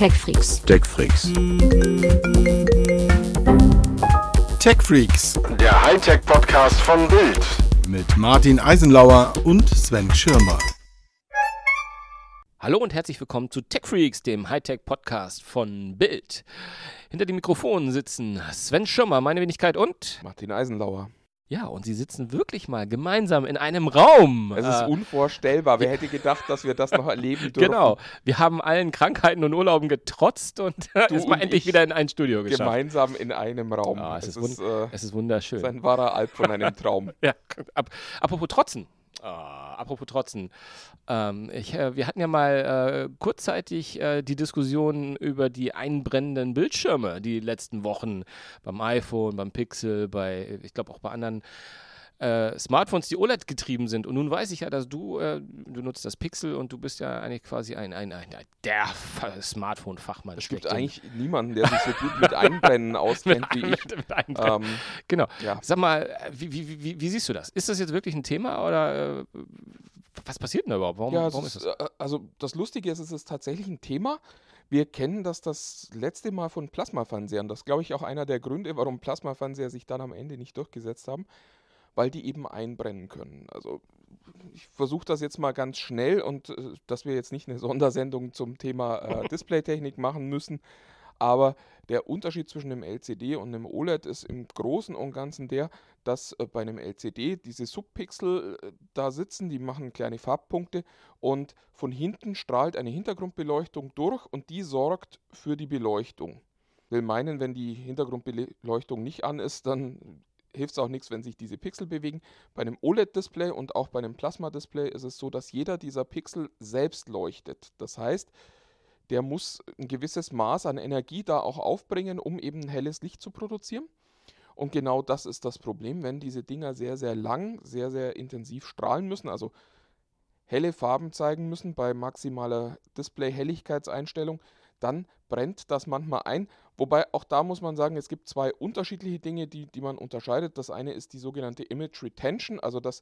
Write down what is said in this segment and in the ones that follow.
TechFreaks. TechFreaks. TechFreaks Der Hightech-Podcast von Bild. mit Martin Eisenlauer und Sven Schirmer. Hallo und herzlich willkommen zu TechFreaks, dem Hightech-Podcast von Bild. Hinter dem Mikrofon sitzen Sven Schirmer, meine Wenigkeit und Martin Eisenlauer. Ja, und sie sitzen wirklich mal gemeinsam in einem Raum. Es ist Äh, unvorstellbar. Wer hätte gedacht, dass wir das noch erleben dürfen? Genau, wir haben allen Krankheiten und Urlauben getrotzt und Du ist mal endlich ich wieder in ein Studio geschafft. Gemeinsam in einem Raum. Ah, es es ist ist, äh, Es ist wunderschön. ein wahrer Alp von einem Traum. Ja, ap apropos Trotzen. Ah, apropos Trotzen. Ähm, ich, äh, wir hatten ja mal äh, kurzzeitig äh, die Diskussion über die einbrennenden Bildschirme die letzten Wochen beim iPhone, beim Pixel, bei, ich glaube auch bei anderen äh, Smartphones, die OLED getrieben sind. Und nun weiß ich ja, dass du, äh, du nutzt das Pixel und du bist ja eigentlich quasi ein, ein, ein der F- Smartphone-Fachmann. Es gibt eigentlich niemanden, der sich so gut mit Einbrennen auskennt wie ich. mit, mit. Ähm, Genau. ja. Sag mal, wie, wie, wie, wie siehst du das? Ist das jetzt wirklich ein Thema oder äh, was passiert denn da überhaupt? Warum, ja, warum ist, ist das? äh, also das Lustige ist, es ist tatsächlich ein Thema. Wir kennen das das letzte Mal von Plasmafernsehern. Das ist, glaube ich, auch einer der Gründe, warum Plasmafernseher sich dann am Ende nicht durchgesetzt haben, weil die eben einbrennen können. Also ich versuche das jetzt mal ganz schnell und äh, dass wir jetzt nicht eine Sondersendung zum Thema äh, Displaytechnik machen müssen. Aber der Unterschied zwischen einem LCD und einem OLED ist im Großen und Ganzen der, dass äh, bei einem LCD diese Subpixel äh, da sitzen, die machen kleine Farbpunkte und von hinten strahlt eine Hintergrundbeleuchtung durch und die sorgt für die Beleuchtung. Will meinen, wenn die Hintergrundbeleuchtung nicht an ist, dann hilft es auch nichts, wenn sich diese Pixel bewegen. Bei einem OLED-Display und auch bei einem Plasma-Display ist es so, dass jeder dieser Pixel selbst leuchtet. Das heißt, der muss ein gewisses Maß an Energie da auch aufbringen, um eben helles Licht zu produzieren. Und genau das ist das Problem, wenn diese Dinger sehr, sehr lang, sehr, sehr intensiv strahlen müssen, also helle Farben zeigen müssen bei maximaler Display-Helligkeitseinstellung, dann brennt das manchmal ein. Wobei auch da muss man sagen, es gibt zwei unterschiedliche Dinge, die, die man unterscheidet. Das eine ist die sogenannte Image Retention, also das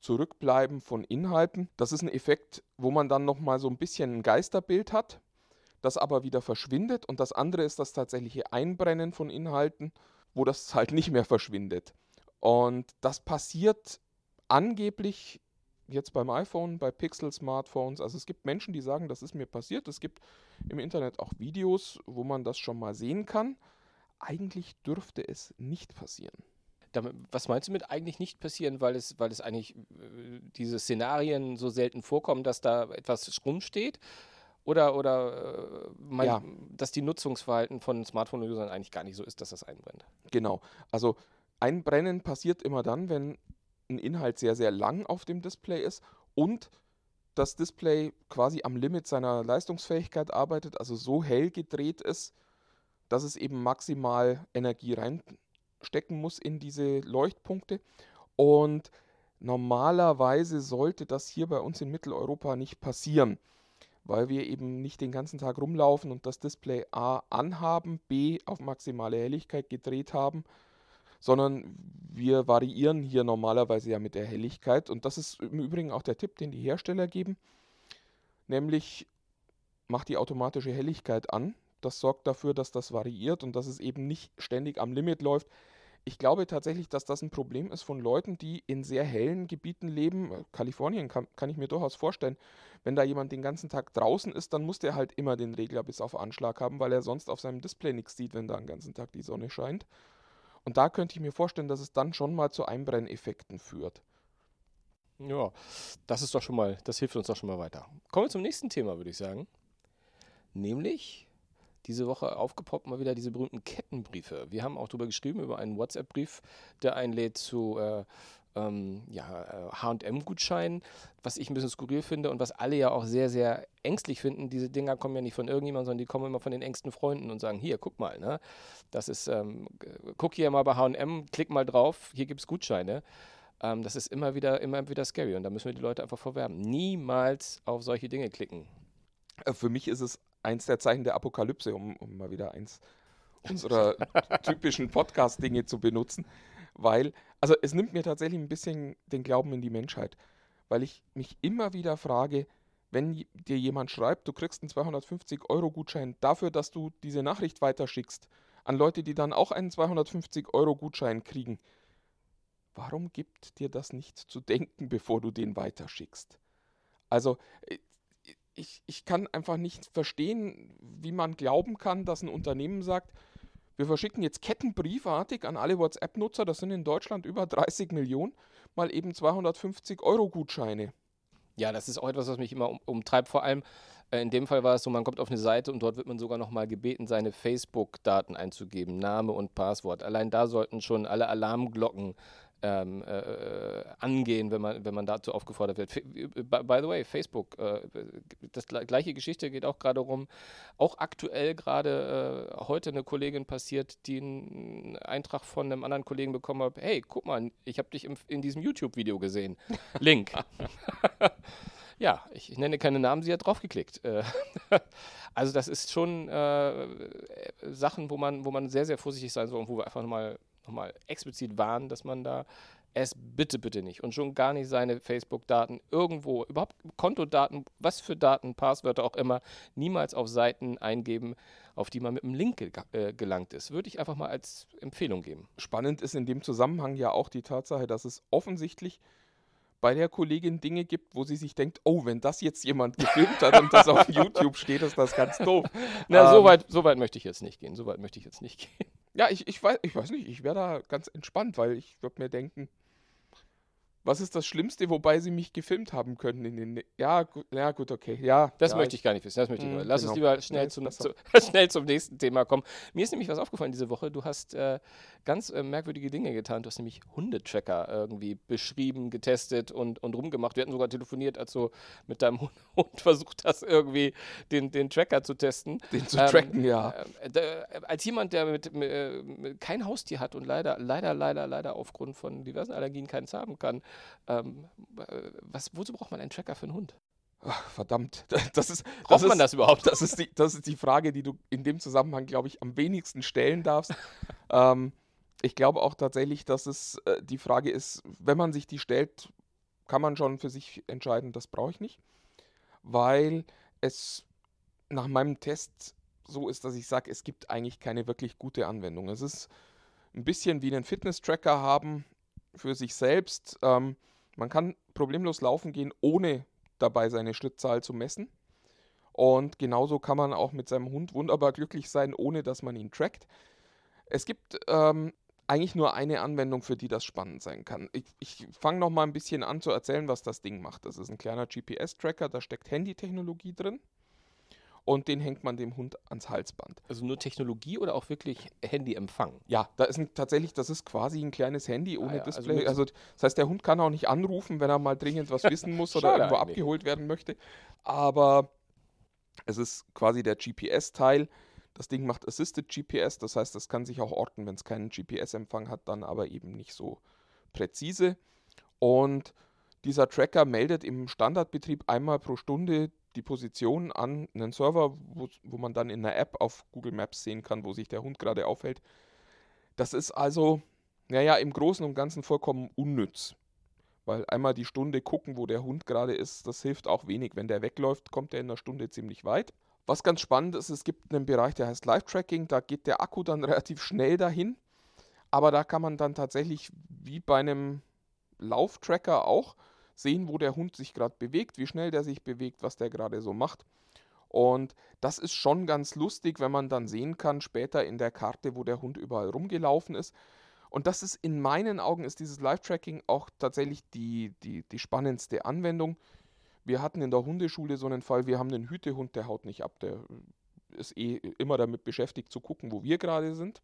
Zurückbleiben von Inhalten. Das ist ein Effekt, wo man dann nochmal so ein bisschen ein Geisterbild hat, das aber wieder verschwindet. Und das andere ist das tatsächliche Einbrennen von Inhalten, wo das halt nicht mehr verschwindet. Und das passiert angeblich jetzt beim iPhone, bei Pixel-Smartphones. Also es gibt Menschen, die sagen, das ist mir passiert. Es gibt im Internet auch Videos, wo man das schon mal sehen kann. Eigentlich dürfte es nicht passieren. Damit, was meinst du mit eigentlich nicht passieren, weil es, weil es eigentlich äh, diese Szenarien so selten vorkommen, dass da etwas rumsteht? Oder, oder äh, mein, Ja. dass die Nutzungsverhalten von Smartphone-Usern eigentlich gar nicht so ist, dass das einbrennt? Genau. Also ein Brennen passiert immer dann, wenn ein Inhalt sehr, sehr lang auf dem Display ist und das Display quasi am Limit seiner Leistungsfähigkeit arbeitet, also so hell gedreht ist, dass es eben maximal Energie reinstecken muss in diese Leuchtpunkte. Und normalerweise sollte das hier bei uns in Mitteleuropa nicht passieren, weil wir eben nicht den ganzen Tag rumlaufen und das Display A anhaben, B auf maximale Helligkeit gedreht haben, sondern wir variieren hier normalerweise ja mit der Helligkeit. Und das ist im Übrigen auch der Tipp, den die Hersteller geben, nämlich macht die automatische Helligkeit an. Das sorgt dafür, dass das variiert und dass es eben nicht ständig am Limit läuft. Ich glaube tatsächlich, dass das ein Problem ist von Leuten, die in sehr hellen Gebieten leben. Kalifornien kann, kann ich mir durchaus vorstellen. Wenn da jemand den ganzen Tag draußen ist, dann muss der halt immer den Regler bis auf Anschlag haben, weil er sonst auf seinem Display nichts sieht, wenn da den ganzen Tag die Sonne scheint. Und da könnte ich mir vorstellen, dass es dann schon mal zu Einbrenneffekten führt. Ja, das ist doch schon mal, das hilft uns doch schon mal weiter. Kommen wir zum nächsten Thema, würde ich sagen. Nämlich diese Woche aufgepoppt mal wieder diese berühmten Kettenbriefe. Wir haben auch darüber geschrieben, über einen WhatsApp-Brief, der einlädt zu äh, ähm, ja, HM-Gutscheinen, was ich ein bisschen skurril finde und was alle ja auch sehr, sehr ängstlich finden. Diese Dinger kommen ja nicht von irgendjemandem, sondern die kommen immer von den engsten Freunden und sagen: Hier, guck mal, ne? Das ist, ähm, guck hier mal bei HM, klick mal drauf, hier gibt es Gutscheine. Ähm, das ist immer wieder, immer wieder scary und da müssen wir die Leute einfach vorwerben. Niemals auf solche Dinge klicken. Äh, Für mich ist es eins der Zeichen der Apokalypse, um, um mal wieder eins unserer typischen Podcast-Dinge zu benutzen, weil, also es nimmt mir tatsächlich ein bisschen den Glauben in die Menschheit, weil ich mich immer wieder frage, wenn dir jemand schreibt, du kriegst einen 250-Euro-Gutschein dafür, dass du diese Nachricht weiterschickst an Leute, die dann auch einen 250-Euro-Gutschein kriegen, warum gibt dir das nicht zu denken, bevor du den weiterschickst? Also, äh, ich, ich kann einfach nicht verstehen, wie man glauben kann, dass ein Unternehmen sagt, wir verschicken jetzt kettenbriefartig an alle WhatsApp-Nutzer, das sind in Deutschland über 30 Millionen, mal eben 250 Euro Gutscheine. Ja, das ist auch etwas, was mich immer um, umtreibt. Vor allem äh, in dem Fall war es so, man kommt auf eine Seite und dort wird man sogar nochmal gebeten, seine Facebook-Daten einzugeben, Name und Passwort. Allein da sollten schon alle Alarmglocken ähm, äh, angehen, wenn man, wenn man dazu aufgefordert wird. By, by the way, Facebook, äh, das gleiche Geschichte geht auch gerade rum. Auch aktuell gerade äh, heute eine Kollegin passiert, die einen Eintrag von einem anderen Kollegen bekommen hat, hey, guck mal, ich habe dich im, in diesem YouTube-Video gesehen. Link. ja, ich nenne keine Namen, sie hat draufgeklickt. Äh, also das ist schon äh, Sachen, wo man, wo man sehr, sehr vorsichtig sein soll und wo wir einfach mal nochmal explizit warnen, dass man da es bitte, bitte nicht und schon gar nicht seine Facebook-Daten irgendwo, überhaupt Kontodaten, was für Daten, Passwörter auch immer, niemals auf Seiten eingeben, auf die man mit einem Link ge äh, gelangt ist. Würde ich einfach mal als Empfehlung geben. Spannend ist in dem Zusammenhang ja auch die Tatsache, dass es offensichtlich bei der Kollegin Dinge gibt, wo sie sich denkt, oh, wenn das jetzt jemand gefilmt hat und das auf YouTube steht, ist das ganz doof. Na, ähm, so, weit, so weit möchte ich jetzt nicht gehen. So weit möchte ich jetzt nicht gehen. Ja, ich, ich, weiß, ich weiß nicht, ich wäre da ganz entspannt, weil ich würde mir denken, was ist das Schlimmste, wobei sie mich gefilmt haben können? In den, ja, gut, ja, gut, okay. Ja, das ja, möchte ich gar nicht wissen. Das möchte ich Mm, nur. Lass genau. uns lieber schnell zum, zu, schnell zum nächsten Thema kommen. Mir ist nämlich was aufgefallen diese Woche. Du hast äh, ganz äh, merkwürdige Dinge getan. Du hast nämlich Hundetracker irgendwie beschrieben, getestet und, und rumgemacht. Wir hatten sogar telefoniert, als du mit deinem Hund, Hund versucht hast, irgendwie den, den Tracker zu testen. Den zu Ähm, tracken, ja. Äh, da, als jemand, der mit, mit, äh, mit kein Haustier hat und leider, leider, leider, leider aufgrund von diversen Allergien keins haben kann, ähm, äh, was, wozu braucht man einen Tracker für einen Hund? Ach, verdammt. Das ist, Braucht das man ist, das überhaupt? Das ist, die, das ist die Frage, die du in dem Zusammenhang, glaube ich, am wenigsten stellen darfst. ähm, ich glaube auch tatsächlich, dass es äh, die Frage ist, wenn man sich die stellt, kann man schon für sich entscheiden, das brauche ich nicht. Weil es nach meinem Test so ist, dass ich sage, es gibt eigentlich keine wirklich gute Anwendung. Es ist ein bisschen wie einen Fitness-Tracker haben für sich selbst. Ähm, man kann problemlos laufen gehen, ohne dabei seine Schrittzahl zu messen. Und genauso kann man auch mit seinem Hund wunderbar glücklich sein, ohne dass man ihn trackt. Es gibt ähm, eigentlich nur eine Anwendung, für die das spannend sein kann. Ich, ich fange noch mal ein bisschen an zu erzählen, was das Ding macht. Das ist ein kleiner GPS-Tracker, da steckt Handytechnologie drin und den hängt man dem Hund ans Halsband. Also nur Technologie oder auch wirklich Handyempfang? Ja, da ist ein, tatsächlich, das ist quasi ein kleines Handy ohne Ah ja, also Display. mit- Also, das heißt, der Hund kann auch nicht anrufen, wenn er mal dringend was wissen muss oder irgendwo eigentlich. abgeholt werden möchte. Aber es ist quasi der GPS-Teil. Das Ding macht Assisted GPS, das heißt, das kann sich auch orten, wenn es keinen GPS-Empfang hat, dann aber eben nicht so präzise. Und dieser Tracker meldet im Standardbetrieb einmal pro Stunde die Position an einen Server, wo, wo man dann in einer App auf Google Maps sehen kann, wo sich der Hund gerade aufhält. Das ist also, naja, im Großen und Ganzen vollkommen unnütz. Weil einmal die Stunde gucken, wo der Hund gerade ist, das hilft auch wenig. Wenn der wegläuft, kommt er in einer Stunde ziemlich weit. Was ganz spannend ist, es gibt einen Bereich, der heißt Live-Tracking, da geht der Akku dann relativ schnell dahin. Aber da kann man dann tatsächlich wie bei einem Lauftracker auch sehen, wo der Hund sich gerade bewegt, wie schnell der sich bewegt, was der gerade so macht. Und das ist schon ganz lustig, wenn man dann sehen kann, später in der Karte, wo der Hund überall rumgelaufen ist. Und das ist in meinen Augen ist dieses Live-Tracking auch tatsächlich die, die, die spannendste Anwendung. Wir hatten in der Hundeschule so einen Fall, wir haben einen Hütehund, der haut nicht ab, der ist eh immer damit beschäftigt zu gucken, wo wir gerade sind.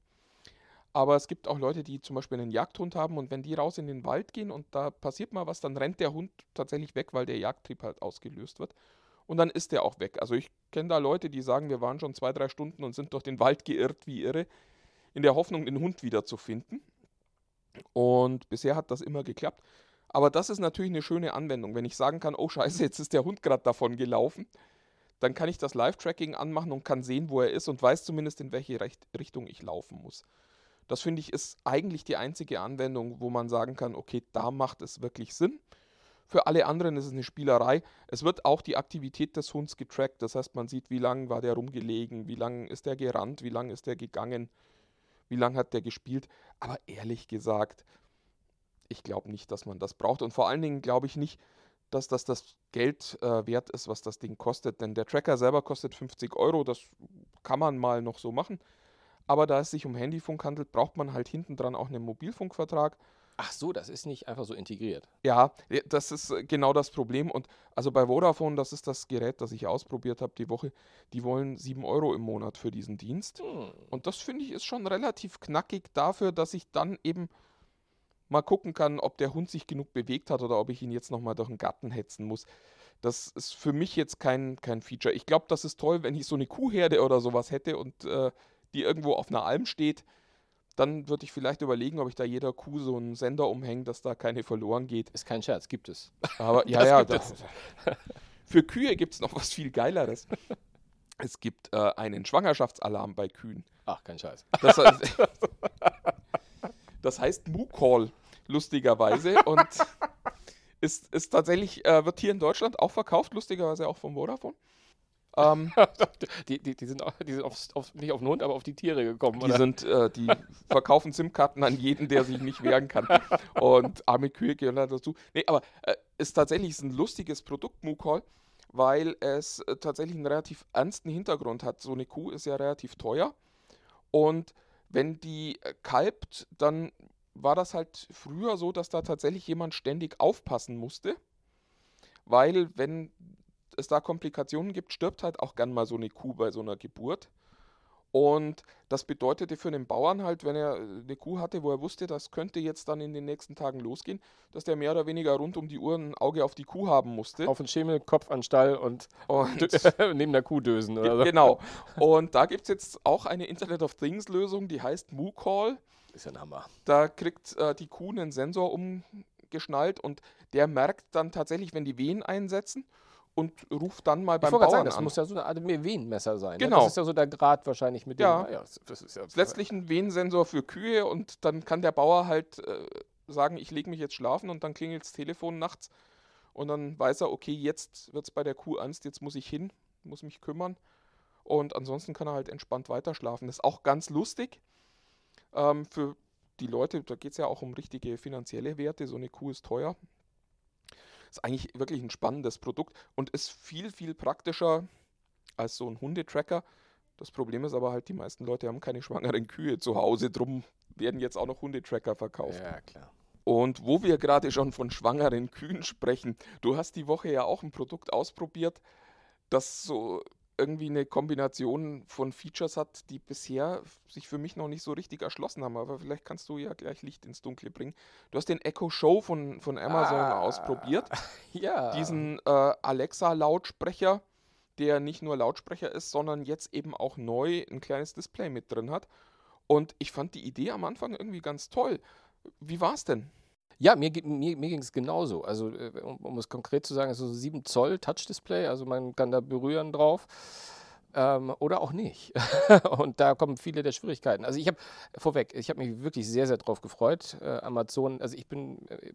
Aber es gibt auch Leute, die zum Beispiel einen Jagdhund haben und wenn die raus in den Wald gehen und da passiert mal was, dann rennt der Hund tatsächlich weg, weil der Jagdtrieb halt ausgelöst wird. Und dann ist der auch weg. Also ich kenne da Leute, die sagen, wir waren schon zwei, drei Stunden und sind durch den Wald geirrt wie irre, in der Hoffnung, den Hund wiederzufinden. Und bisher hat das immer geklappt. Aber das ist natürlich eine schöne Anwendung. Wenn ich sagen kann, oh scheiße, jetzt ist der Hund gerade davon gelaufen, dann kann ich das Live-Tracking anmachen und kann sehen, wo er ist und weiß zumindest, in welche Richtung ich laufen muss. Das finde ich ist eigentlich die einzige Anwendung, wo man sagen kann, okay, da macht es wirklich Sinn. Für alle anderen ist es eine Spielerei. Es wird auch die Aktivität des Hunds getrackt. Das heißt, man sieht, wie lange war der rumgelegen, wie lange ist der gerannt, wie lange ist der gegangen, wie lange hat der gespielt. Aber ehrlich gesagt, ich glaube nicht, dass man das braucht. Und vor allen Dingen glaube ich nicht, dass das das Geld äh, wert ist, was das Ding kostet. Denn der Tracker selber kostet 50 Euro. Das kann man mal noch so machen. Aber da es sich um Handyfunk handelt, braucht man halt hinten dran auch einen Mobilfunkvertrag. Ach so, das ist nicht einfach so integriert. Ja, das ist äh, genau das Problem. Und also bei Vodafone, das ist das Gerät, das ich ausprobiert habe die Woche, die wollen 7 Euro im Monat für diesen Dienst. Hm. Und das finde ich ist schon relativ knackig dafür, dass ich dann eben mal gucken kann, ob der Hund sich genug bewegt hat oder ob ich ihn jetzt nochmal durch den Garten hetzen muss. Das ist für mich jetzt kein, kein Feature. Ich glaube, das ist toll, wenn ich so eine Kuhherde oder sowas hätte und äh, die irgendwo auf einer Alm steht. Dann würde ich vielleicht überlegen, ob ich da jeder Kuh so einen Sender umhänge, dass da keine verloren geht. Ist kein Scherz, gibt es. Aber ja, ja, das, für Kühe gibt es noch was viel Geileres. Es gibt äh, einen Schwangerschaftsalarm bei Kühen. Ach, kein Scheiß. Das heißt, das heißt Moo-Call, lustigerweise. Und ist, ist tatsächlich, äh, wird hier in Deutschland auch verkauft, lustigerweise auch vom Vodafone. Ähm, Die, die, die sind, die sind aufs, auf, nicht auf den Hund, aber auf die Tiere gekommen. die, oder? sind, äh, die verkaufen SIM-Karten an jeden, der sich nicht wehren kann. Und arme Kühe gehören da dazu. Nee, aber äh, ist tatsächlich ist ein lustiges Produkt, Moo-Call, weil es äh, tatsächlich einen relativ ernsten Hintergrund hat. So eine Kuh ist ja relativ teuer. Und wenn die äh, kalbt, dann war das halt früher so, dass da tatsächlich jemand ständig aufpassen musste. Weil, wenn es da Komplikationen gibt, stirbt halt auch gern mal so eine Kuh bei so einer Geburt. Und das bedeutete für den Bauern halt, wenn er eine Kuh hatte, wo er wusste, das könnte jetzt dann in den nächsten Tagen losgehen, dass der mehr oder weniger rund um die Uhr ein Auge auf die Kuh haben musste. auf den Schemel, Kopf an Stall und Und neben der Kuh dösen oder so. genau. Und da gibt es jetzt auch eine Internet of Things Lösung, die heißt MooCall. Ist ja ein Hammer. Da kriegt äh, die Kuh einen Sensor umgeschnallt und der merkt dann tatsächlich, wenn die Wehen einsetzen und ruft dann mal Ich beim wollte gerade Bauern sagen, das an. muss ja so eine Art Venenmesser sein. Ne? Genau. Das ist ja so der Grad wahrscheinlich mit dem. Ja. das, das ist ja ist letztlich ein Wehensensor für Kühe und dann kann der Bauer halt äh, sagen, ich lege mich jetzt schlafen und dann klingelt das Telefon nachts und dann weiß er, okay, jetzt wird es bei der Kuh ernst, jetzt muss ich hin, muss mich kümmern und ansonsten kann er halt entspannt weiter schlafen. Das ist auch ganz lustig ähm, für die Leute, da geht es ja auch um richtige finanzielle Werte, so eine Kuh ist teuer. Ist eigentlich wirklich ein spannendes Produkt und ist viel, viel praktischer als so ein Hundetracker. Das Problem ist aber halt, die meisten Leute haben keine schwangeren Kühe zu Hause, drum werden jetzt auch noch Hundetracker verkauft. Ja, klar. Und wo wir gerade schon von schwangeren Kühen sprechen, du hast die Woche ja auch ein Produkt ausprobiert, das so irgendwie eine Kombination von Features hat, die bisher sich für mich noch nicht so richtig erschlossen haben. Aber vielleicht kannst du ja gleich Licht ins Dunkle bringen. Du hast den Echo Show von, von Amazon Ah. ausprobiert. Ja. Diesen äh, Alexa-Lautsprecher, der nicht nur Lautsprecher ist, sondern jetzt eben auch neu ein kleines Display mit drin hat. Und ich fand die Idee am Anfang irgendwie ganz toll. Wie war es denn? Ja, mir, mir, mir ging es genauso. Also, äh, um, um es konkret zu sagen, es ist so 7 Zoll Touch-Display, also man kann da berühren drauf. Ähm, oder auch nicht. Und da kommen viele der Schwierigkeiten. Also ich habe, vorweg, ich habe mich wirklich sehr, sehr drauf gefreut. Äh, Amazon, also ich bin, äh,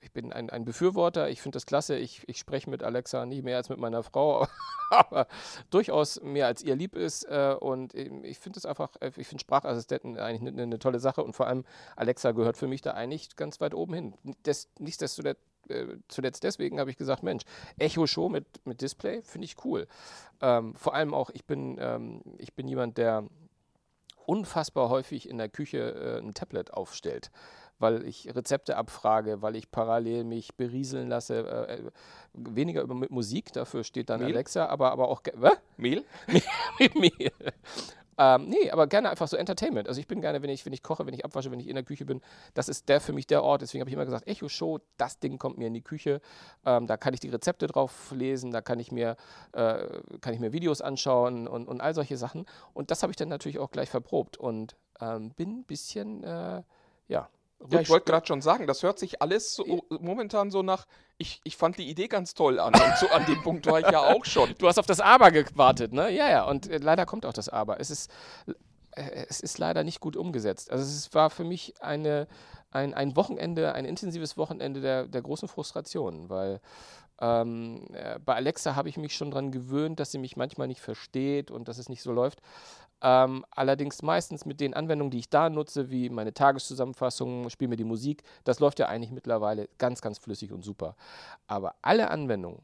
ich bin ein, ein Befürworter, ich finde das klasse. Ich, ich spreche mit Alexa nicht mehr als mit meiner Frau, aber durchaus mehr als ihr lieb ist. Äh, und ähm, ich finde es einfach, äh, ich finde Sprachassistenten eigentlich eine ne tolle Sache und vor allem Alexa gehört für mich da eigentlich ganz weit oben hin. Des, nichtsdestotrotz äh, zuletzt deswegen habe ich gesagt, Mensch, Echo Show mit, mit Display finde ich cool. Ähm, vor allem auch, ich bin, ähm, ich bin jemand, der unfassbar häufig in der Küche äh, ein Tablet aufstellt, weil ich Rezepte abfrage, weil ich parallel mich berieseln lasse. Äh, äh, weniger über mit Musik, dafür steht dann Mehl? Alexa, aber, aber auch. Was? Mehl? mit mir. Ähm, nee, aber gerne einfach so Entertainment. Also ich bin gerne, wenn ich, wenn ich koche, wenn ich abwasche, wenn ich in der Küche bin, das ist der für mich der Ort. Deswegen habe ich immer gesagt, Echo Show, das Ding kommt mir in die Küche. Ähm, da kann ich die Rezepte drauf lesen, da kann ich mir, äh, kann ich mir Videos anschauen und, und all solche Sachen. Und das habe ich dann natürlich auch gleich verprobt und ähm, bin ein bisschen, äh, ja. Ja, ich wollte gerade schon sagen, das hört sich alles so, momentan so nach, ich, ich fand die Idee ganz toll an. Und so an dem Punkt war ich ja auch schon. Du hast auf das Aber gewartet, ne? Ja, ja. Und äh, leider kommt auch das Aber. Es ist, äh, es ist leider nicht gut umgesetzt. Also es war für mich eine, ein, ein Wochenende, ein intensives Wochenende der, der großen Frustration, weil ähm, äh, bei Alexa habe ich mich schon daran gewöhnt, dass sie mich manchmal nicht versteht und dass es nicht so läuft. Ähm, allerdings meistens mit den Anwendungen, die ich da nutze, wie meine Tageszusammenfassung, spiele mir die Musik, das läuft ja eigentlich mittlerweile ganz, ganz flüssig und super. Aber alle Anwendungen,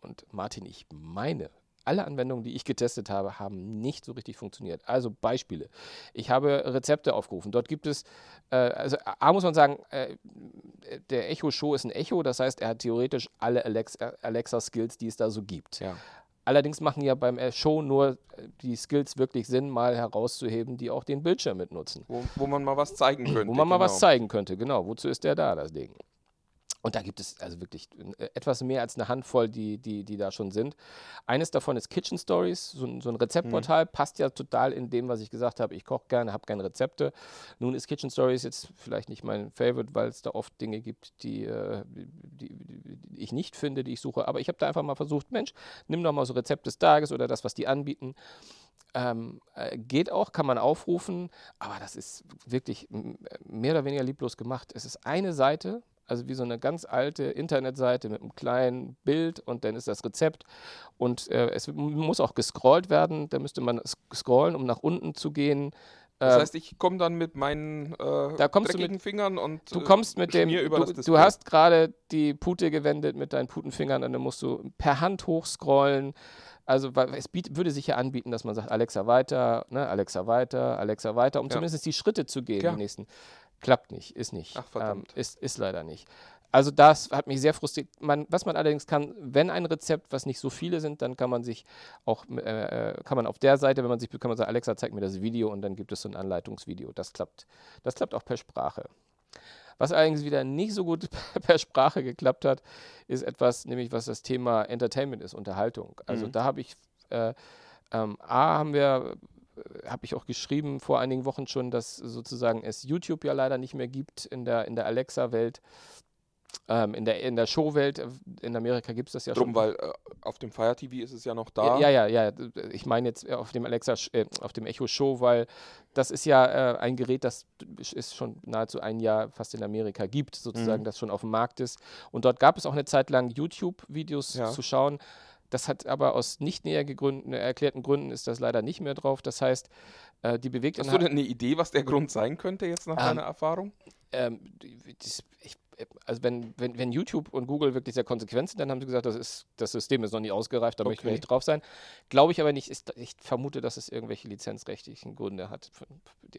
und Martin, ich meine, alle Anwendungen, die ich getestet habe, haben nicht so richtig funktioniert. Also Beispiele. Ich habe Rezepte aufgerufen. Dort gibt es, äh, also A muss man sagen, äh, der Echo Show ist ein Echo, das heißt, er hat theoretisch alle Alexa-Skills, die es da so gibt. Ja. Allerdings machen ja beim Show nur äh, die Skills wirklich Sinn, mal herauszuheben, die auch den Bildschirm mitnutzen. Wo, wo man mal was zeigen könnte. Wo man genau. mal was zeigen könnte, genau. Wozu ist der da, das Ding? Und da gibt es also wirklich äh, etwas mehr als eine Handvoll, die, die, die da schon sind. Eines davon ist Kitchen Stories, so ein, so ein Rezeptportal, mhm. passt ja total in dem, was ich gesagt habe. Ich koche gerne, habe gerne Rezepte. Nun ist Kitchen Stories jetzt vielleicht nicht mein Favorite, weil es da oft Dinge gibt, die, äh, die, die, ich nicht finde, die ich suche. Aber ich habe da einfach mal versucht, Mensch, nimm doch mal so Rezept des Tages oder das, was die anbieten. Ähm, äh, geht auch, kann man aufrufen, aber das ist wirklich mehr oder weniger lieblos gemacht. Es ist eine Seite, also wie so eine ganz alte Internetseite mit einem kleinen Bild und dann ist das Rezept und äh, es muss auch gescrollt werden, da müsste man scrollen, um nach unten zu gehen. Das ähm, heißt, ich komme dann mit meinen äh, da kommst dreckigen du mit, Fingern und du kommst mit dem du, du, hast gerade die Pute gewendet mit deinen Putenfingern und dann musst du per Hand hochscrollen. Also es biet, würde sich ja anbieten, dass man sagt, Alexa weiter, ne, Alexa weiter, Alexa weiter, um ja. zumindest die Schritte zu gehen, ja. die nächsten. Klappt nicht, ist nicht. Ach, verdammt. Ähm, ist, ist leider nicht. Also das hat mich sehr frustriert. Man, was man allerdings kann, wenn ein Rezept, was nicht so viele sind, dann kann man sich auch, äh, äh, kann man auf der Seite, wenn man sich, kann man sagen, Alexa, zeig mir das Video und dann gibt es so ein Anleitungsvideo. Das klappt. Das klappt auch per Sprache. Was allerdings wieder nicht so gut per Sprache geklappt hat, ist etwas, nämlich was das Thema Entertainment ist, Unterhaltung. Also mhm. da habe ich, äh, ähm, A, haben wir habe ich auch geschrieben vor einigen Wochen schon, dass sozusagen es YouTube ja leider nicht mehr gibt in der, in der Alexa-Welt. Ähm, in, der, in der Showwelt, äh, in Amerika gibt es das ja Drum, schon. weil äh, auf dem Fire TV ist es ja noch da. Ja, ja, ja. Ich meine jetzt äh, auf dem Alexa, äh, auf dem Echo Show, weil das ist ja äh, ein Gerät, das ist schon nahezu ein Jahr fast in Amerika gibt, sozusagen, mhm. das schon auf dem Markt ist. Und dort gab es auch eine Zeit lang YouTube-Videos ja. zu schauen. Das hat aber aus nicht näher gegründeten, erklärten Gründen ist das leider nicht mehr drauf. Das heißt, äh, die bewegt. Hast du denn eine Idee, was der Grund sein könnte jetzt nach ähm, deiner Erfahrung? Ähm, das, ich, also wenn, wenn, wenn YouTube und Google wirklich sehr konsequent sind, dann haben sie gesagt, das, ist, das System ist noch nicht ausgereift, da okay. möchten wir nicht drauf sein. Glaube ich aber nicht. Ist, ich vermute, dass es irgendwelche lizenzrechtlichen Gründe hat.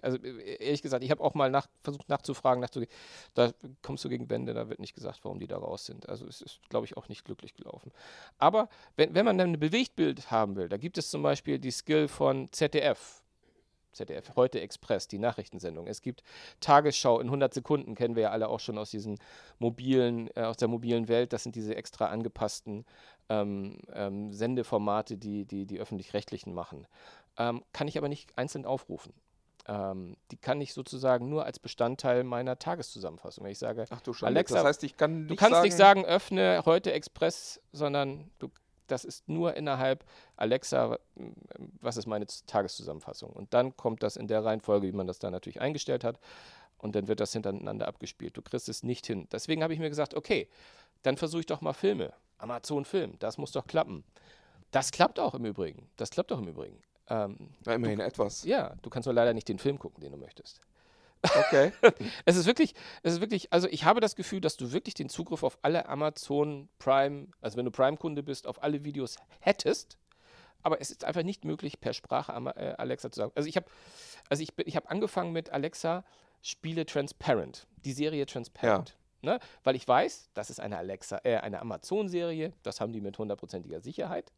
Also ehrlich gesagt, ich habe auch mal nach, versucht nachzufragen, nachzugehen. Da kommst du gegen Wände, da wird nicht gesagt, warum die da raus sind. Also es ist, glaube ich, auch nicht glücklich gelaufen. Aber wenn, wenn man dann ein Bewegtbild haben will, da gibt es zum Beispiel die Skill von ZDF. ZDF Heute Express, die Nachrichtensendung. Es gibt Tagesschau in 100 Sekunden, kennen wir ja alle auch schon aus diesen mobilen, äh, aus der mobilen Welt. Das sind diese extra angepassten ähm, ähm, Sendeformate, die die, die öffentlich-rechtlichen machen. Ähm, kann ich aber nicht einzeln aufrufen. Ähm, die kann ich sozusagen nur als Bestandteil meiner Tageszusammenfassung. Wenn ich sage, Ach du Alexa, das heißt, ich kann du kannst sagen, nicht sagen, öffne heute Express, sondern du das ist nur innerhalb Alexa, was ist meine Tageszusammenfassung. Und dann kommt das in der Reihenfolge, wie man das da natürlich eingestellt hat. Und dann wird das hintereinander abgespielt. Du kriegst es nicht hin. Deswegen habe ich mir gesagt, okay, dann versuche ich doch mal Filme. Amazon Film, das muss doch klappen. Das klappt auch im Übrigen. Das klappt auch im Übrigen. Ähm, Na, immerhin du, etwas. Ja, du kannst nur leider nicht den Film gucken, den du möchtest. Okay. es ist wirklich, es ist wirklich, also ich habe das Gefühl, dass du wirklich den Zugriff auf alle Amazon Prime, also wenn du Prime-Kunde bist, auf alle Videos hättest. Aber es ist einfach nicht möglich, per Sprache äh, Alexa zu sagen. Also ich habe, also ich, ich habe angefangen mit Alexa, spiele Transparent, die Serie Transparent. Ja. Ne? Weil ich weiß, das ist eine Alexa, äh, eine Amazon-Serie, das haben die mit hundertprozentiger Sicherheit.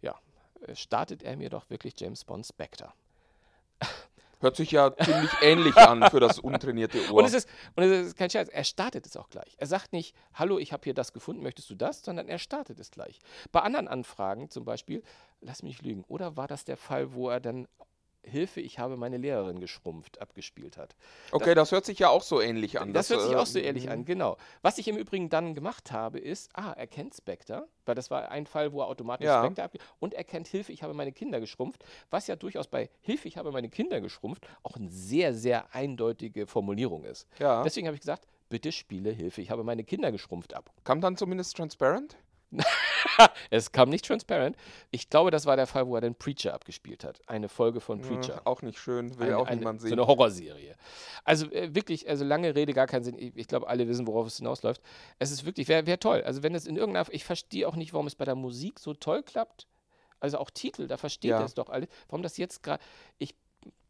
Ja, äh, startet er mir doch wirklich James Bond Spectre. Hört sich ja ziemlich ähnlich an für das untrainierte Ohr. Und es, ist, und es ist kein Scherz, er startet es auch gleich. Er sagt nicht, hallo, ich habe hier das gefunden, möchtest du das? Sondern er startet es gleich. Bei anderen Anfragen zum Beispiel, lass mich lügen, oder war das der Fall, wo er dann Hilfe, ich habe meine Lehrerin geschrumpft abgespielt hat. Okay, das, hört sich ja auch so ähnlich an. Das, hört sich äh, auch so ähnlich mhm. an, genau. Was ich im Übrigen dann gemacht habe, ist, ah, er kennt Spectre, weil das war ein Fall, wo er automatisch Ja. Spectre abge und er kennt Hilfe, ich habe meine Kinder geschrumpft, was ja durchaus bei Hilfe, ich habe meine Kinder geschrumpft, auch eine sehr, sehr eindeutige Formulierung ist. Ja. Deswegen habe ich gesagt, bitte spiele Hilfe, ich habe meine Kinder geschrumpft ab. Kam dann zumindest transparent? Es kam nicht transparent. Ich glaube, das war der Fall, wo er den Preacher abgespielt hat. Eine Folge von Preacher. Äh, auch nicht schön, will Eine- auch eine- niemand So sehen. eine Horrorserie. Also äh, wirklich, also lange Rede, gar keinen Sinn. Ich, ich glaube, alle wissen, worauf es hinausläuft. Es ist wirklich, wäre wär toll. Also wenn es in irgendeiner, ich verstehe auch nicht, warum es bei der Musik so toll klappt. Also auch Titel, da versteht Ja. es doch alle. Warum das jetzt gerade, ich,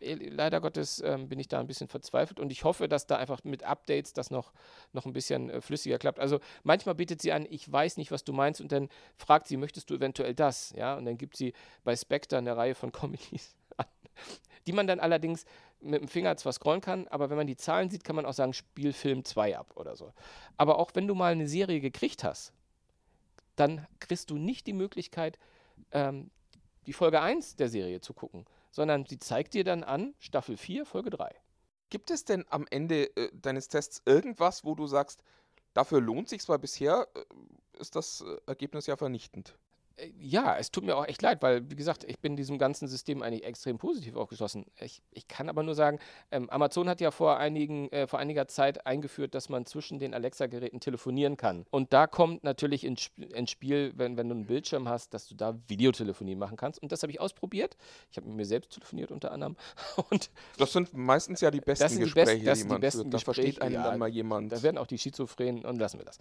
leider Gottes ähm, bin ich da ein bisschen verzweifelt und ich hoffe, dass da einfach mit Updates das noch, noch ein bisschen äh, flüssiger klappt. Also manchmal bietet sie an, ich weiß nicht, was du meinst und dann fragt sie, möchtest du eventuell das? Ja, und dann gibt sie bei Spectre eine Reihe von Comedies an, die man dann allerdings mit dem Finger zwar scrollen kann, aber wenn man die Zahlen sieht, kann man auch sagen, Spielfilm 2 ab oder so. Aber auch wenn du mal eine Serie gekriegt hast, dann kriegst du nicht die Möglichkeit, ähm, die Folge 1 der Serie zu gucken, sondern sie zeigt dir dann an, Staffel 4, Folge 3. Gibt es denn am Ende äh, deines Tests irgendwas, wo du sagst, dafür lohnt sich's, weil bisher äh, ist das äh, Ergebnis ja vernichtend. Ja, es tut mir auch echt leid, weil, wie gesagt, ich bin diesem ganzen System eigentlich extrem positiv aufgeschlossen. Ich, ich kann aber nur sagen, ähm, Amazon hat ja vor, einigen, äh, vor einiger Zeit eingeführt, dass man zwischen den Alexa-Geräten telefonieren kann. Und da kommt natürlich ins, Sp- ins Spiel, wenn, wenn du einen Bildschirm hast, dass du da Videotelefonie machen kannst. Und das habe ich ausprobiert. Ich habe mit mir selbst telefoniert unter anderem. Und Das sind meistens ja die besten sind die Gespräche, besten- das die sind die man besten. Da versteht einen ja. dann mal jemand. Da werden auch die Schizophrenen und lassen wir das.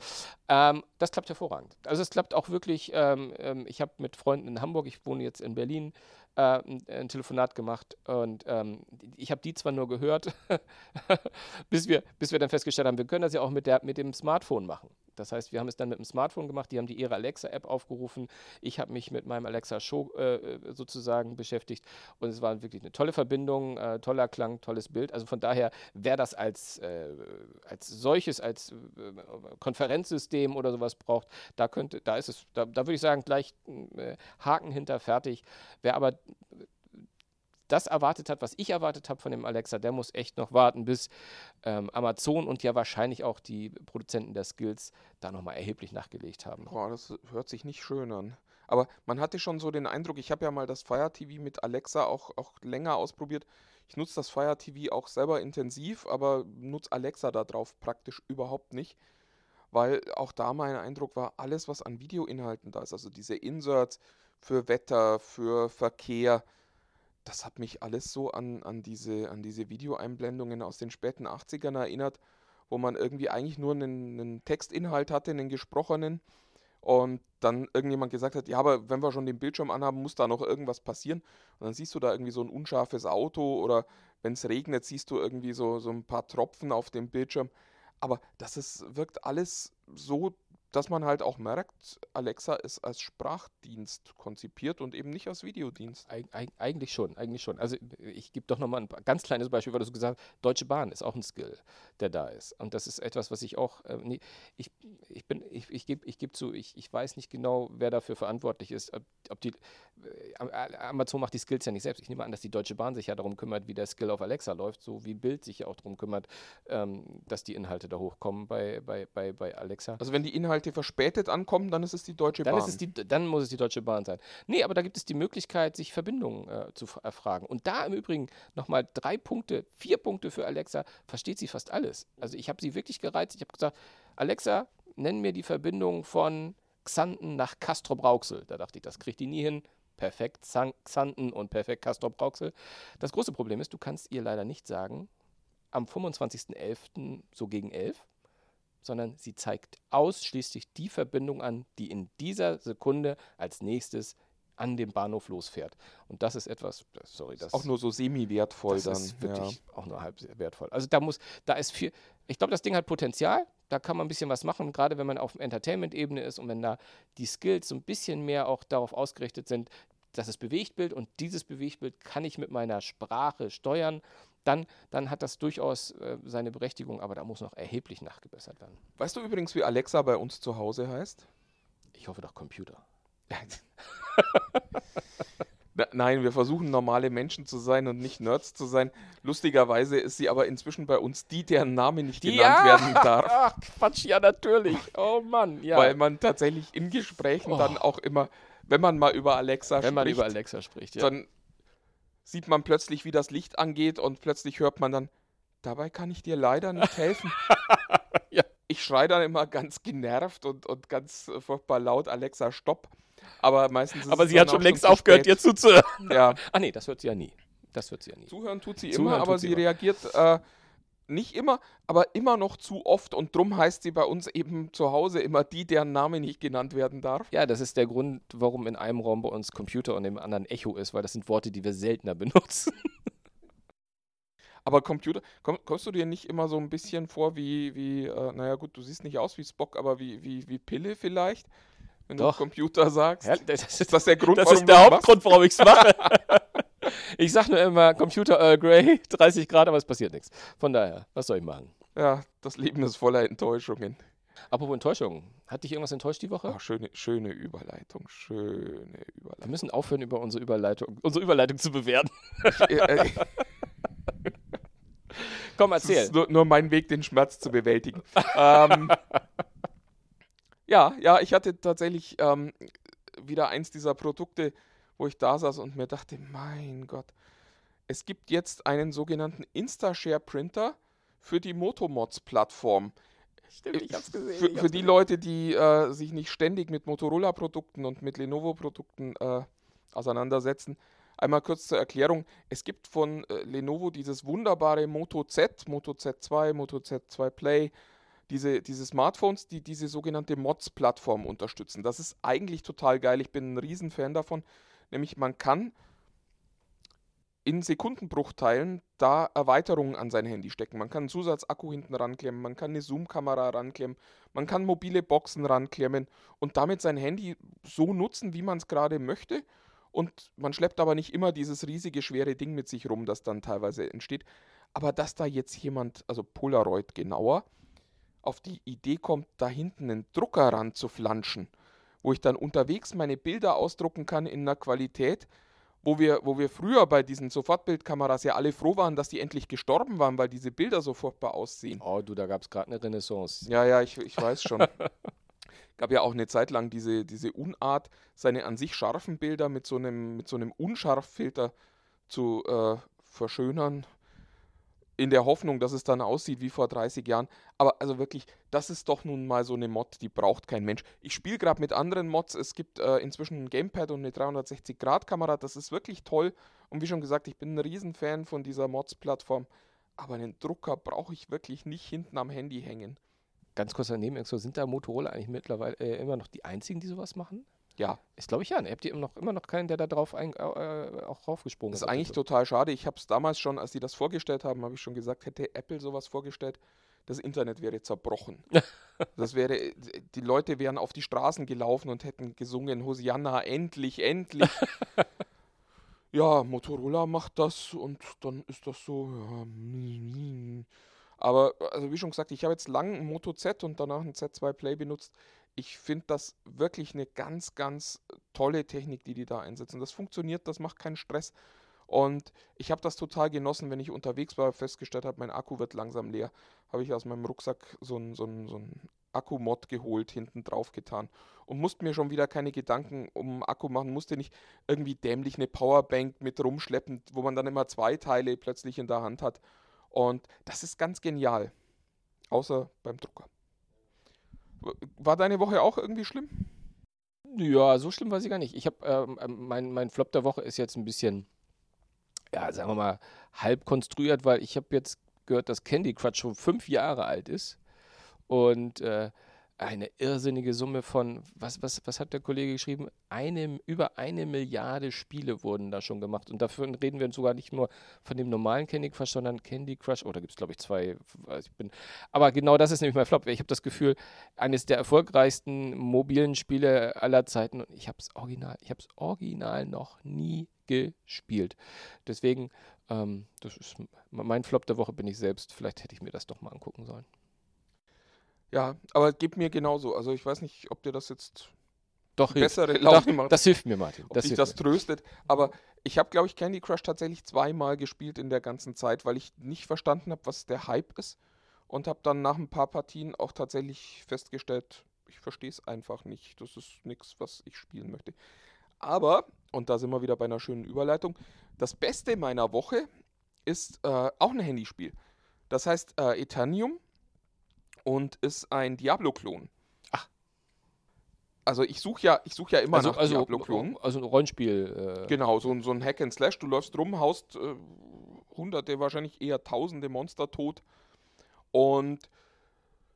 Ähm, das klappt hervorragend. Also es klappt auch wirklich. Ähm, ähm, ich habe mit Freunden in Hamburg, ich wohne jetzt in Berlin, äh, ein, ein Telefonat gemacht und ähm, ich habe die zwar nur gehört, bis, wir, bis wir dann festgestellt haben, wir können das ja auch mit, der, mit dem Smartphone machen. Das heißt, wir haben es dann mit dem Smartphone gemacht, die haben die ihre Alexa-App aufgerufen. Ich habe mich mit meinem Alexa-Show äh, sozusagen beschäftigt und es war wirklich eine tolle Verbindung, äh, toller Klang, tolles Bild. Also von daher wäre das als, äh, als solches, als äh, Konferenzsystem oder sowas braucht, da könnte, da ist es, da, da würde ich sagen, gleich äh, Haken hinter, fertig. Wer aber das erwartet hat, was ich erwartet habe von dem Alexa, der muss echt noch warten, bis ähm, Amazon und ja wahrscheinlich auch die Produzenten der Skills da nochmal erheblich nachgelegt haben. Boah, das hört sich nicht schön an. Aber man hatte schon so den Eindruck, ich habe ja mal das Fire TV mit Alexa auch, auch länger ausprobiert. Ich nutze das Fire TV auch selber intensiv, aber nutze Alexa da drauf praktisch überhaupt nicht. Weil auch da mein Eindruck war, alles, was an Videoinhalten da ist, also diese Inserts für Wetter, für Verkehr, das hat mich alles so an, an, diese, an diese Videoeinblendungen aus den späten 80ern erinnert, wo man irgendwie eigentlich nur einen, einen Textinhalt hatte, einen gesprochenen, und dann irgendjemand gesagt hat, ja, aber wenn wir schon den Bildschirm anhaben, muss da noch irgendwas passieren. Und dann siehst du da irgendwie so ein unscharfes Auto oder wenn es regnet, siehst du irgendwie so, so ein paar Tropfen auf dem Bildschirm. Aber das ist, wirkt alles so, dass man halt auch merkt, Alexa ist als Sprachdienst konzipiert und eben nicht als Videodienst. Eig eig eigentlich schon, eigentlich schon. Also ich gebe doch nochmal ein ganz kleines Beispiel, weil du gesagt hast, Deutsche Bahn ist auch ein Skill, der da ist. Und das ist etwas, was ich auch, äh, nee, ich, ich bin, ich, ich gebe ich geb zu, ich, ich weiß nicht genau, wer dafür verantwortlich ist. Ob, ob die, äh, Am- Amazon macht die Skills ja nicht selbst. Ich nehme an, dass die Deutsche Bahn sich ja darum kümmert, wie der Skill auf Alexa läuft, so wie Bild sich ja auch darum kümmert, ähm, dass die Inhalte da hochkommen bei, bei, bei, bei Alexa. Also wenn die Inhalte verspätet ankommen, dann ist es die Deutsche Dann, Bahn. ist es die, dann muss es die Deutsche Bahn sein. Nee, aber da gibt es die Möglichkeit, sich Verbindungen äh, zu erfragen. Und da im Übrigen nochmal drei Punkte, vier Punkte für Alexa, versteht sie fast alles. Also ich habe sie wirklich gereizt. Ich habe gesagt, Alexa, nenn mir die Verbindung von Xanten nach Castrop-Rauxel. Da dachte ich, das kriegt die nie hin. Perfekt Xanten und perfekt Castrop-Rauxel. Das große Problem ist, du kannst ihr leider nicht sagen, am 25.11. so gegen 11 sondern sie zeigt ausschließlich die Verbindung an, die in dieser Sekunde als nächstes an dem Bahnhof losfährt. Und das ist etwas, sorry, das, auch nur so semi-wertvoll das dann. ist ja. wirklich auch nur halb wertvoll. Also da muss, da ist viel, ich glaube, das Ding hat Potenzial, da kann man ein bisschen was machen, gerade wenn man auf Entertainment-Ebene ist und wenn da die Skills so ein bisschen mehr auch darauf ausgerichtet sind, das ist Bewegtbild und dieses Bewegtbild kann ich mit meiner Sprache steuern, dann, dann hat das durchaus äh, seine Berechtigung, aber da muss noch erheblich nachgebessert werden. Weißt du übrigens, wie Alexa bei uns zu Hause heißt? Ich hoffe doch Computer. Nein, wir versuchen normale Menschen zu sein und nicht Nerds zu sein. Lustigerweise ist sie aber inzwischen bei uns die, deren Name nicht genannt werden darf. Ach, Quatsch, ja, natürlich. Oh Mann, ja. Weil man tatsächlich in Gesprächen Oh. dann auch immer, wenn man mal über Alexa Wenn man spricht, über Alexa spricht, ja. dann sieht man plötzlich, wie das Licht angeht und plötzlich hört man dann, dabei kann ich dir leider nicht helfen. Ja. Ich schreie dann immer ganz genervt und, und ganz äh, furchtbar laut, Alexa, stopp. Aber meistens ist Aber sie hat schon längst zu aufgehört, dir zuzuhören. Ja, Ah, nee, das hört sie ja nie. Das hört sie ja nie. zuhören tut sie Zuhören immer, aber tut sie sie immer. reagiert äh, nicht immer, aber immer noch zu oft und drum heißt sie bei uns eben zu Hause immer die, deren Name nicht genannt werden darf. Ja, das ist der Grund, warum in einem Raum bei uns Computer und im anderen Echo ist, weil das sind Worte, die wir seltener benutzen. Aber Computer, komm, kommst du dir nicht immer so ein bisschen vor wie, wie äh, naja gut, du siehst nicht aus wie Spock, aber wie, wie, wie Pille vielleicht, wenn Doch. du Computer sagst? Ja, das Ist das der Grund, Das warum ist der? Hauptgrund, warum ich es mache. ich sage nur immer Computer Earl Grey, 30 Grad, aber es passiert nichts. Von daher, was soll ich machen? Ja, das Leben ist voller Enttäuschungen. Apropos Enttäuschung. Hat dich irgendwas enttäuscht die Woche? Ach, schöne, schöne Überleitung, schöne Wir Überleitung. müssen aufhören, über unsere Überleitung, unsere Überleitung zu bewerten. Äh, äh, Komm, Das erzähl. ist nur, nur mein Weg, den Schmerz zu bewältigen. ähm, ja, ja, ich hatte tatsächlich ähm, wieder eins dieser Produkte, wo ich da saß und mir dachte, mein Gott, es gibt jetzt einen sogenannten Instashare-Printer für die Motomods-Plattform. Stimmt, ich hab's gesehen. Für, für die gesehen. Leute, die äh, sich nicht ständig mit Motorola-Produkten und mit Lenovo-Produkten äh, auseinandersetzen. Einmal kurz zur Erklärung. Es gibt von äh, Lenovo dieses wunderbare Moto Z, Moto Z2, Moto Z2 Play, diese, diese Smartphones, die diese sogenannte Mods-Plattform unterstützen. Das ist eigentlich total geil. Ich bin ein Riesenfan davon. Nämlich man kann in Sekundenbruchteilen da Erweiterungen an sein Handy stecken. Man kann einen Zusatzakku hinten ranklemmen, man kann eine Zoom-Kamera ranklemmen, man kann mobile Boxen ranklemmen und damit sein Handy so nutzen, wie man es gerade möchte. Und man schleppt aber nicht immer dieses riesige, schwere Ding mit sich rum, das dann teilweise entsteht. Aber dass da jetzt jemand, also Polaroid genauer, auf die Idee kommt, da hinten einen Drucker ranzuflanschen, wo ich dann unterwegs meine Bilder ausdrucken kann in einer Qualität, wo wir, wo wir früher bei diesen Sofortbildkameras ja alle froh waren, dass die endlich gestorben waren, weil diese Bilder so furchtbar aussehen. Oh, du, da gab es gerade eine Renaissance. Ja, ja, ich, ich weiß schon. Gab ja auch eine Zeit lang diese, diese Unart, seine an sich scharfen Bilder mit so einem, mit so einem Unscharffilter zu äh, verschönern, in der Hoffnung, dass es dann aussieht wie vor 30 Jahren. Aber also wirklich, das ist doch nun mal so eine Mod, die braucht kein Mensch. Ich spiele gerade mit anderen Mods. Es gibt äh, inzwischen ein Gamepad und eine 360-Grad-Kamera. Das ist wirklich toll. Und wie schon gesagt, ich bin ein Riesenfan von dieser Mods-Plattform. Aber einen Drucker brauche ich wirklich nicht hinten am Handy hängen. Ganz kurz daneben, sind da Motorola eigentlich mittlerweile äh, immer noch die einzigen, die sowas machen? Ja, Ist, glaube ich, ja. Ne? Habt ihr immer noch, immer noch keinen, der da drauf ein, äh, auch raufgesprungen Das ist? ist eigentlich den Zug? total schade. Ich habe es damals schon, als die das vorgestellt haben, habe ich schon gesagt, hätte Apple sowas vorgestellt, das Internet wäre zerbrochen. das wäre, die Leute wären auf die Straßen gelaufen und hätten gesungen, Hosianna, endlich, endlich. ja, Motorola macht das und dann ist das so. Ja, aber also wie schon gesagt, ich habe jetzt lang ein Moto Z und danach ein Z2 Play benutzt. Ich finde das wirklich eine ganz, ganz tolle Technik, die die da einsetzen. Das funktioniert, das macht keinen Stress. Und ich habe das total genossen, wenn ich unterwegs war, festgestellt habe, mein Akku wird langsam leer. Habe ich aus meinem Rucksack so einen so einen- so Akkumod geholt, hinten drauf getan. Und musste mir schon wieder keine Gedanken um Akku machen, musste nicht irgendwie dämlich eine Powerbank mit rumschleppen, wo man dann immer zwei Teile plötzlich in der Hand hat. Und das ist ganz genial. Außer beim Drucker. War deine Woche auch irgendwie schlimm? Ja, so schlimm weiß ich gar nicht. Ich habe, ähm, ähm, mein, mein Flop der Woche ist jetzt ein bisschen, ja, sagen wir mal, halb konstruiert, weil ich habe jetzt gehört, dass Candy Crush schon fünf Jahre alt ist und äh, eine irrsinnige Summe von, was, was, was hat der Kollege geschrieben? Eine, über eine Milliarde Spiele wurden da schon gemacht. Und dafür reden wir sogar nicht nur von dem normalen Candy Crush, sondern Candy Crush, oh, gibt es glaube ich zwei, ich bin, aber genau das ist nämlich mein Flop. Ich habe das Gefühl, eines der erfolgreichsten mobilen Spiele aller Zeiten und ich habe es original, ich habe es original noch nie gespielt. Deswegen, ähm, das ist mein Flop der Woche bin ich selbst. Vielleicht hätte ich mir das doch mal angucken sollen. Ja, aber geht mir genauso. Also ich weiß nicht, ob dir das jetzt Doch, hilft. bessere Laune Doch, macht. das hilft mir, Martin. ob Das dich das mir. tröstet. Aber ich habe, glaube ich, Candy Crush tatsächlich zweimal gespielt in der ganzen Zeit, weil ich nicht verstanden habe, was der Hype ist. Und habe dann nach ein paar Partien auch tatsächlich festgestellt, ich verstehe es einfach nicht. Das ist nichts, was ich spielen möchte. Aber, und da sind wir wieder bei einer schönen Überleitung, das Beste meiner Woche ist äh, auch ein Handyspiel. Das heißt äh, Eternium und ist ein Diablo-Klon. Ach. Also ich suche ja, ich such ja immer Also, nach also, Diablo-Klonen. also ein Rollenspiel. Äh, Genau, so, ein- so ein Hack and Slash. Du läufst rum, haust äh, hunderte, wahrscheinlich eher tausende Monster tot. Und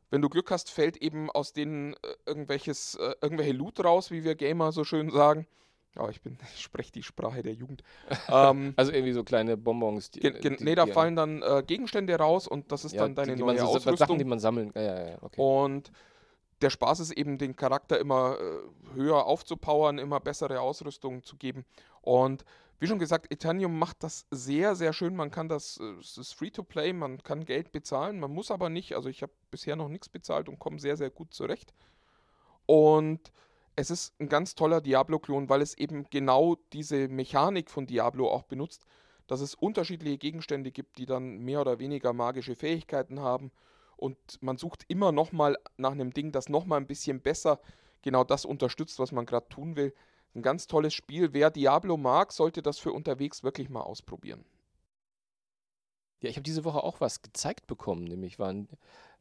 wenn du Glück hast, fällt eben aus denen äh, irgendwelches, äh, irgendwelche Loot raus, wie wir Gamer so schön sagen. Aber ich bin, ich spreche die Sprache der Jugend. ähm, Also irgendwie so kleine Bonbons. Die, ge, ge, die- nee, da die- fallen dann äh, Gegenstände raus und das ist ja, dann deine die, neue man Ausrüstung. Sachen, die man sammeln. Ja, ja, ja, okay. Und der Spaß ist eben, den Charakter immer äh, höher aufzupowern, immer bessere Ausrüstung zu geben. Und wie schon gesagt, Eternium macht das sehr, sehr schön. Man kann das, äh, es ist free to play, man kann Geld bezahlen, man muss aber nicht. Also ich habe bisher noch nichts bezahlt und komme sehr, sehr gut zurecht. Und es ist ein ganz toller Diablo-Klon, weil es eben genau diese Mechanik von Diablo auch benutzt, dass es unterschiedliche Gegenstände gibt, die dann mehr oder weniger magische Fähigkeiten haben. Und man sucht immer noch mal nach einem Ding, das noch mal ein bisschen besser genau das unterstützt, was man gerade tun will. Ein ganz tolles Spiel. Wer Diablo mag, sollte das für unterwegs wirklich mal ausprobieren. Ja, ich habe diese Woche auch was gezeigt bekommen, nämlich waren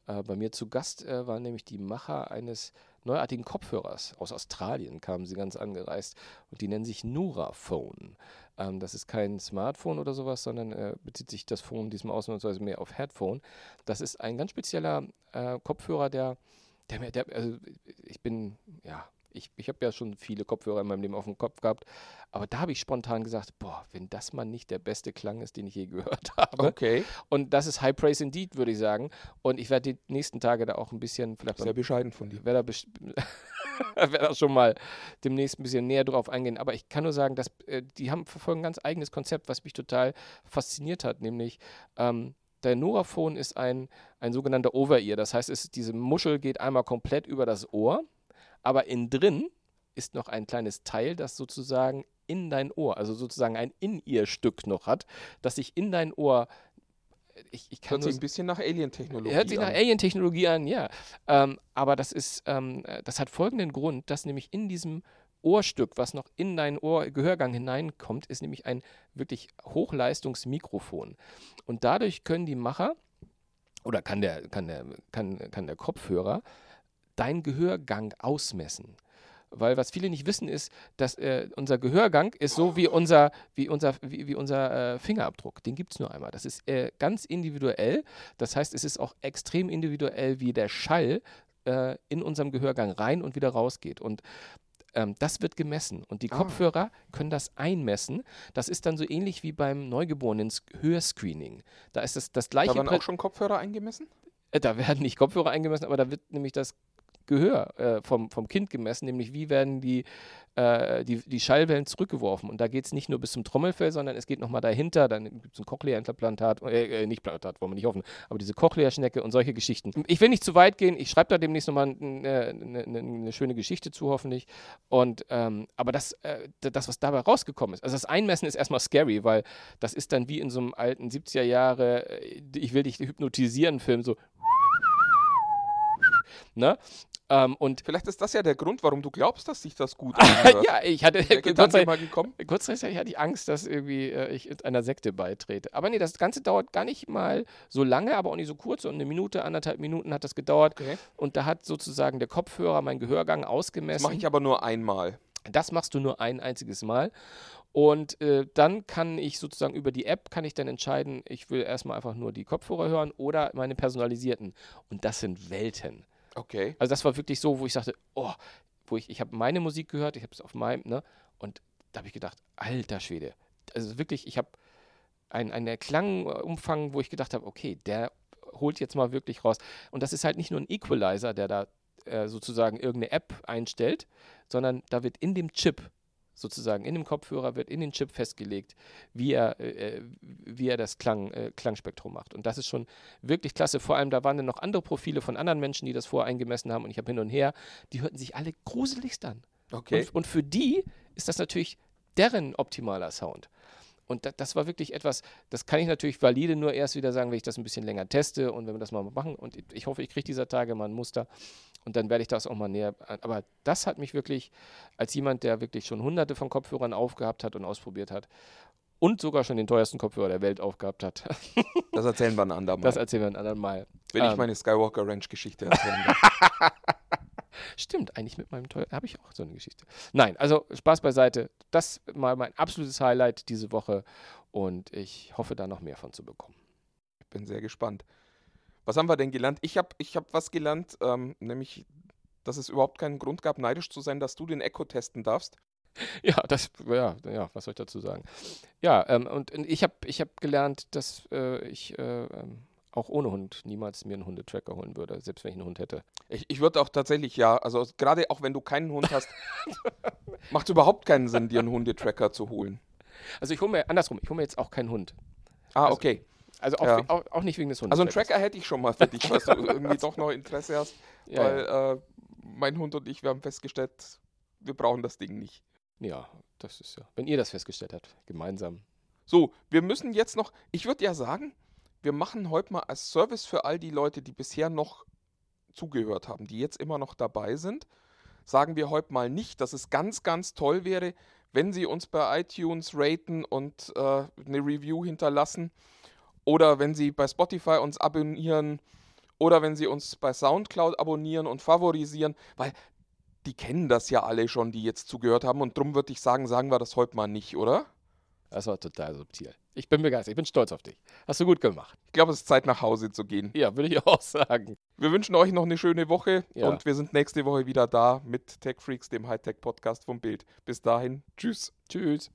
äh, bei mir zu Gast äh, waren nämlich die Macher eines neuartigen Kopfhörers aus Australien, kamen sie ganz angereist und die nennen sich Nura Phone. Ähm, das ist kein Smartphone oder sowas, sondern äh, bezieht sich das Phone diesmal ausnahmsweise mehr auf Headphone. Das ist ein ganz spezieller äh, Kopfhörer, der, der der, also ich bin, ja, ich, ich habe ja schon viele Kopfhörer in meinem Leben auf dem Kopf gehabt, aber da habe ich spontan gesagt, boah, wenn das mal nicht der beste Klang ist, den ich je gehört habe. Okay. Und das ist High Praise indeed, würde ich sagen. Und ich werde die nächsten Tage da auch ein bisschen, vielleicht Sehr bescheiden von dir. werde da, werde da schon mal demnächst ein bisschen näher drauf eingehen. Aber ich kann nur sagen, dass äh, die haben verfolgen ein ganz eigenes Konzept, was mich total fasziniert hat, nämlich ähm, der Noraphone ist ein, ein sogenannter Over-Ear. Das heißt, es, diese Muschel geht einmal komplett über das Ohr, aber innen drin ist noch ein kleines Teil, das sozusagen in dein Ohr, also sozusagen ein In-Ear-Stück noch hat, das sich in dein Ohr. Ich, ich kann Hört sich ein bisschen nach Alien-Technologie Hört sich nach an. Alien-Technologie an, ja. Ähm, aber das ist, ähm, äh, das hat folgenden Grund, dass nämlich in diesem Ohrstück, was noch in deinen Ohr Gehörgang hineinkommt, ist nämlich ein wirklich Hochleistungsmikrofon. Und dadurch können die Macher oder kann der, kann der, kann, kann der Kopfhörer deinen Gehörgang ausmessen. Weil was viele nicht wissen ist, dass äh, unser Gehörgang ist so wie unser, wie unser, wie, wie unser äh, Fingerabdruck. Den gibt es nur einmal. Das ist äh, ganz individuell. Das heißt, es ist auch extrem individuell, wie der Schall äh, in unserem Gehörgang rein und wieder rausgeht. Und ähm, das wird gemessen. Und die Ah. Kopfhörer können das einmessen. Das ist dann so ähnlich wie beim Neugeborenen Hörscreening. Da ist das, das gleiche Da Prä- auch schon Kopfhörer eingemessen? äh, Da werden nicht Kopfhörer eingemessen, aber da wird nämlich das Gehör äh, vom, vom Kind gemessen, nämlich wie werden die, äh, die, die Schallwellen zurückgeworfen. Und da geht es nicht nur bis zum Trommelfell, sondern es geht nochmal dahinter. Dann gibt es ein Cochlea-Implantat, äh, äh, nicht Plantat, wollen wir nicht hoffen, aber diese Cochlea-Schnecke und solche Geschichten. Ich will nicht zu weit gehen, ich schreibe da demnächst nochmal eine, eine, eine, eine schöne Geschichte zu, hoffentlich. Und, ähm, aber das, äh, das, was dabei rausgekommen ist, also das Einmessen ist erstmal scary, weil das ist dann wie in so einem alten 70er Jahre, äh, ich will dich hypnotisieren Film, so Ne? Ähm, und Vielleicht ist das ja der Grund, warum du glaubst, dass sich das gut anhört. ja, ich hatte kurzzeitig, mal gekommen? kurzzeitig hatte ich Angst, dass irgendwie äh, ich in einer Sekte beitrete. Aber nee, das Ganze dauert gar nicht mal so lange, aber auch nicht so kurz. Und eine Minute, anderthalb Minuten hat das gedauert. Okay. Und da hat sozusagen der Kopfhörer meinen Gehörgang Das ausgemessen. mache ich aber nur einmal. Das machst du nur ein einziges Mal. Und äh, dann kann ich sozusagen über die App kann ich dann entscheiden, ich will erstmal einfach nur die Kopfhörer hören oder meine personalisierten. Und das sind Welten. Okay. Also das war wirklich so, wo ich sagte, oh, wo ich, ich habe meine Musik gehört, ich habe es auf meinem, ne? Und da habe ich gedacht, alter Schwede. Also wirklich, ich habe einen, einen Klangumfang, wo ich gedacht habe, okay, der holt jetzt mal wirklich raus. Und das ist halt nicht nur ein Equalizer, der da äh, sozusagen irgendeine App einstellt, sondern da wird in dem Chip sozusagen in dem Kopfhörer wird in den Chip festgelegt, wie er, äh, wie er das Klang, äh, Klangspektrum macht. Und das ist schon wirklich klasse. Vor allem, da waren dann noch andere Profile von anderen Menschen, die das vorher eingemessen haben und ich habe hin und her, die hörten sich alle gruseligst an. Okay. Und, und für die ist das natürlich deren optimaler Sound. Und da, das war wirklich etwas, das kann ich natürlich valide nur erst wieder sagen, wenn ich das ein bisschen länger teste und wenn wir das mal machen. Und ich hoffe, ich kriege dieser Tage mal ein Muster und dann werde ich das auch mal näher. Aber das hat mich wirklich als jemand, der wirklich schon hunderte von Kopfhörern aufgehabt hat und ausprobiert hat und sogar schon den teuersten Kopfhörer der Welt aufgehabt hat. Das erzählen wir ein andermal. Das erzählen wir ein anderen Mal. Wenn ich Ähm. meine Skywalker Ranch Geschichte erzählen darf. Stimmt, eigentlich mit meinem teuer habe ich auch so eine Geschichte. Nein, also Spaß beiseite. Das mal mein absolutes Highlight diese Woche und ich hoffe da noch mehr von zu bekommen. Ich bin sehr gespannt. Was haben wir denn gelernt? Ich habe ich hab was gelernt, ähm, nämlich, dass es überhaupt keinen Grund gab, neidisch zu sein, dass du den Echo testen darfst. Ja, das, ja, ja, was soll ich dazu sagen? Ja, ähm, und ich habe ich hab gelernt, dass äh, ich äh, ähm, auch ohne Hund niemals mir einen Hundetracker holen würde, selbst wenn ich einen Hund hätte. Ich, ich würde auch tatsächlich, ja, also gerade auch wenn du keinen Hund hast, macht es überhaupt keinen Sinn, dir einen Hundetracker zu holen. Also ich hole mir, andersrum, ich hole mir jetzt auch keinen Hund. Ah, Also, okay. Also auch, Ja. auch, auch nicht wegen des Hundes. Also einen Tracker hätte ich schon mal für dich, falls du irgendwie doch noch Interesse hast, Ja, weil ja. Äh, mein Hund und ich, wir haben festgestellt, wir brauchen das Ding nicht. ja, das ist ja. Wenn ihr das festgestellt habt, gemeinsam. So, wir müssen jetzt noch, ich würde ja sagen, wir machen heute mal als Service für all die Leute, die bisher noch zugehört haben, die jetzt immer noch dabei sind, sagen wir heute mal nicht, dass es ganz, ganz toll wäre, wenn Sie uns bei iTunes raten und äh, eine Review hinterlassen oder wenn Sie bei Spotify uns abonnieren oder wenn Sie uns bei SoundCloud abonnieren und favorisieren, weil die kennen das ja alle schon, die jetzt zugehört haben und drum würde ich sagen, sagen wir das heute mal nicht, oder? Das war total subtil. Ich bin begeistert, ich bin stolz auf dich. Hast du gut gemacht. Ich glaube, es ist Zeit nach Hause zu gehen. Ja, würde ich auch sagen. Wir wünschen euch noch eine schöne Woche Ja. und wir sind nächste Woche wieder da mit Tech Freaks, dem Hightech-Podcast vom Bild. Bis dahin, tschüss. Tschüss.